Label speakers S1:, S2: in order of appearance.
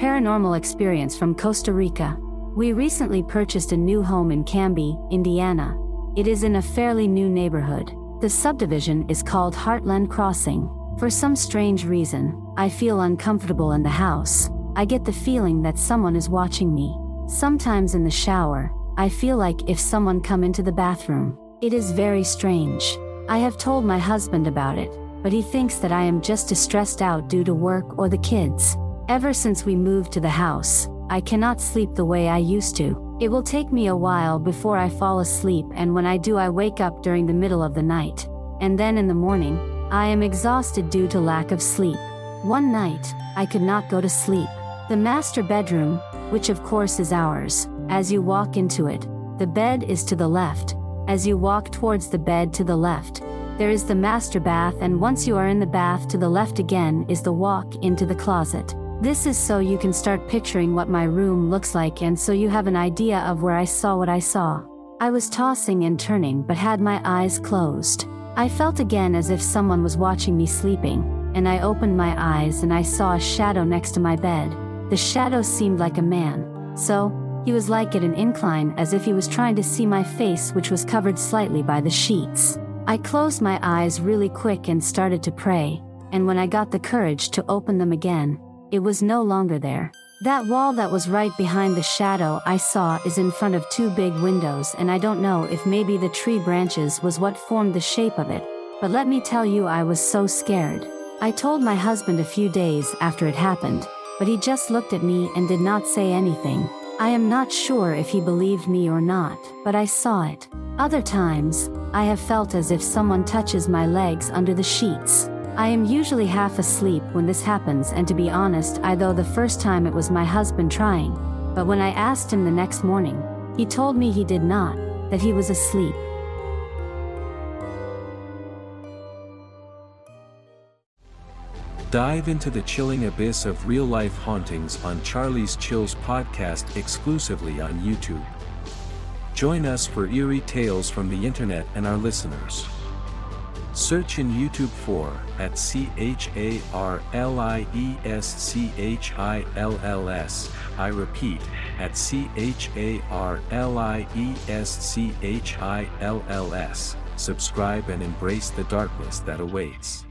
S1: Paranormal experience from Costa Rica. We recently purchased a new home in Camby, Indiana. It is in a fairly new neighborhood. The subdivision is called Heartland Crossing. For some strange reason, I feel uncomfortable in the house. I get the feeling that someone is watching me. Sometimes in the shower, I feel like if someone come into the bathroom. It is very strange. I have told my husband about it, but he thinks that I am just stressed out due to work or the kids. Ever since we moved to the house, I cannot sleep the way I used to. It will take me a while before I fall asleep, and when I do, I wake up during the middle of the night. And then in the morning, I am exhausted due to lack of sleep. One night, I could not go to sleep. The master bedroom, which of course is ours, as you walk into it, the bed is to the left. As you walk towards the bed to the left, there is the master bath, and once you are in the bath to the left again is the walk into the closet. This is so you can start picturing what my room looks like and so you have an idea of where I saw what I saw. I was tossing and turning but had my eyes closed. I felt again as if someone was watching me sleeping, and I opened my eyes and I saw a shadow next to my bed. The shadow seemed like a man. So, he was like at an incline as if he was trying to see my face which was covered slightly by the sheets. I closed my eyes really quick and started to pray, and when I got the courage to open them again, it was no longer there. That wall that was right behind the shadow I saw is in front of two big windows and I don't know if maybe the tree branches was what formed the shape of it, but let me tell you I was so scared. I told my husband a few days after it happened, but he just looked at me and did not say anything. I am not sure if he believed me or not, but I saw it. Other times, I have felt as if someone touches my legs under the sheets. I am usually half asleep when this happens and to be honest I though the first time it was my husband trying, but when I asked him the next morning, he told me he did not, that he was asleep.
S2: Dive into the chilling abyss of real life hauntings on Charlie's Chills podcast exclusively on YouTube. Join us for eerie tales from the internet and our listeners. Search in YouTube for at C H A R L I E S C H I L L S. I repeat, at C H A R L I E S C H I L L S. Subscribe and embrace the darkness that awaits.